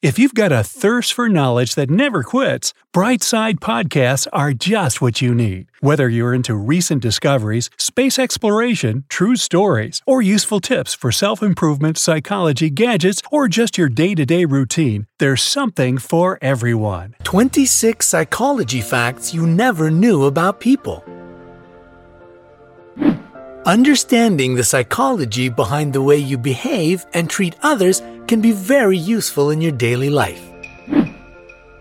If you've got a thirst for knowledge that never quits, Brightside Podcasts are just what you need. Whether you're into recent discoveries, space exploration, true stories, or useful tips for self improvement, psychology, gadgets, or just your day to day routine, there's something for everyone. 26 psychology facts you never knew about people. Understanding the psychology behind the way you behave and treat others can be very useful in your daily life.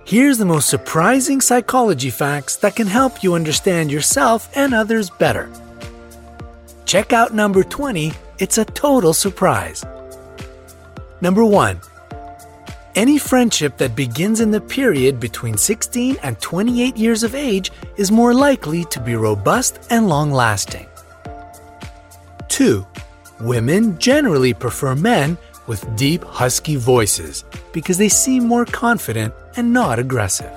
Here's the most surprising psychology facts that can help you understand yourself and others better. Check out number 20, it's a total surprise. Number 1. Any friendship that begins in the period between 16 and 28 years of age is more likely to be robust and long lasting. 2. Women generally prefer men with deep, husky voices because they seem more confident and not aggressive.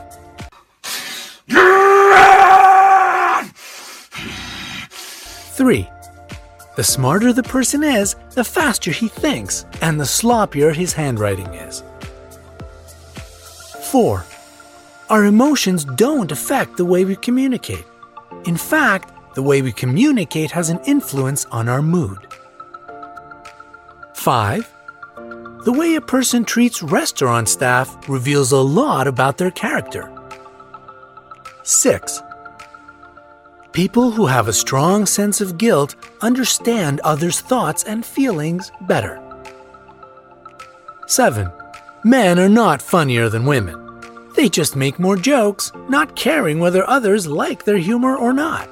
3. The smarter the person is, the faster he thinks, and the sloppier his handwriting is. 4. Our emotions don't affect the way we communicate. In fact, the way we communicate has an influence on our mood. 5. The way a person treats restaurant staff reveals a lot about their character. 6. People who have a strong sense of guilt understand others' thoughts and feelings better. 7. Men are not funnier than women. They just make more jokes, not caring whether others like their humor or not.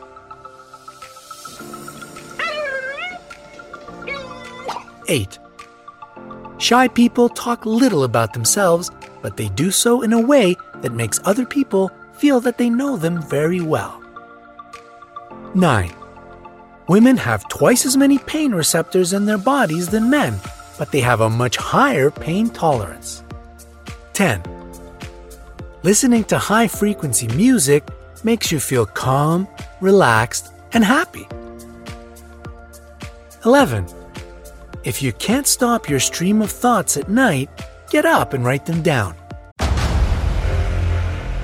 8. Shy people talk little about themselves, but they do so in a way that makes other people feel that they know them very well. 9. Women have twice as many pain receptors in their bodies than men, but they have a much higher pain tolerance. 10. Listening to high frequency music makes you feel calm, relaxed, and happy. 11. If you can't stop your stream of thoughts at night, get up and write them down.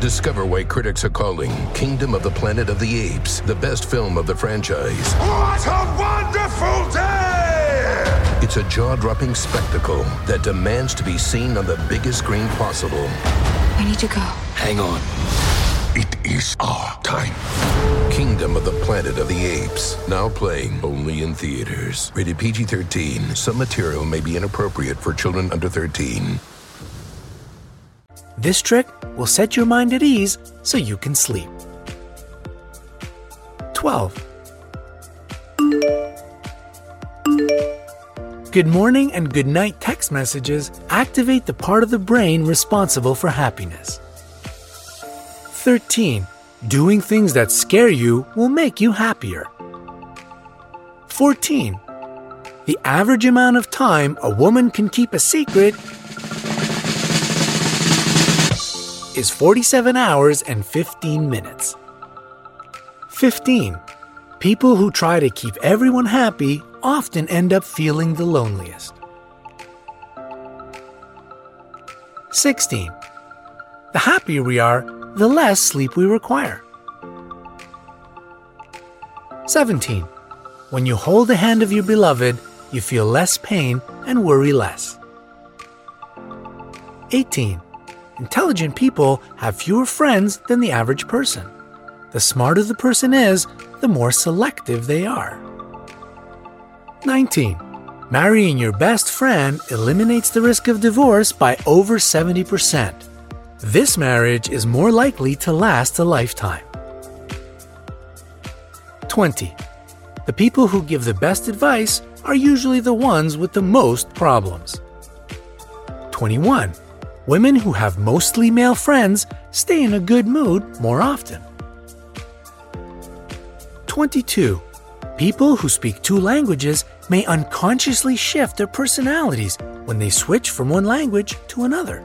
Discover why critics are calling Kingdom of the Planet of the Apes the best film of the franchise. What a wonderful day! It's a jaw dropping spectacle that demands to be seen on the biggest screen possible. I need to go. Hang on. It is our time. Kingdom of the Planet of the Apes. Now playing only in theaters. Rated PG 13. Some material may be inappropriate for children under 13. This trick will set your mind at ease so you can sleep. 12. Good morning and good night text messages activate the part of the brain responsible for happiness. 13. Doing things that scare you will make you happier. 14. The average amount of time a woman can keep a secret is 47 hours and 15 minutes. 15. People who try to keep everyone happy often end up feeling the loneliest. 16. The happier we are, the less sleep we require. 17. When you hold the hand of your beloved, you feel less pain and worry less. 18. Intelligent people have fewer friends than the average person. The smarter the person is, the more selective they are. 19. Marrying your best friend eliminates the risk of divorce by over 70%. This marriage is more likely to last a lifetime. 20. The people who give the best advice are usually the ones with the most problems. 21. Women who have mostly male friends stay in a good mood more often. 22. People who speak two languages may unconsciously shift their personalities when they switch from one language to another.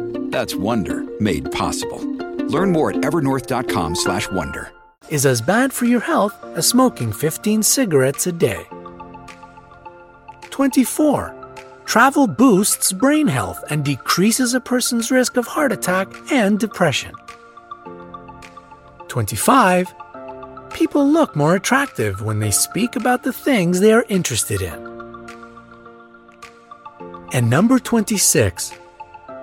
That's Wonder made possible. Learn more at evernorth.com/wonder. Is as bad for your health as smoking 15 cigarettes a day. 24. Travel boosts brain health and decreases a person's risk of heart attack and depression. 25. People look more attractive when they speak about the things they are interested in. And number 26.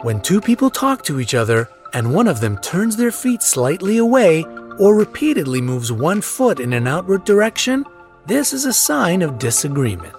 When two people talk to each other and one of them turns their feet slightly away or repeatedly moves one foot in an outward direction, this is a sign of disagreement.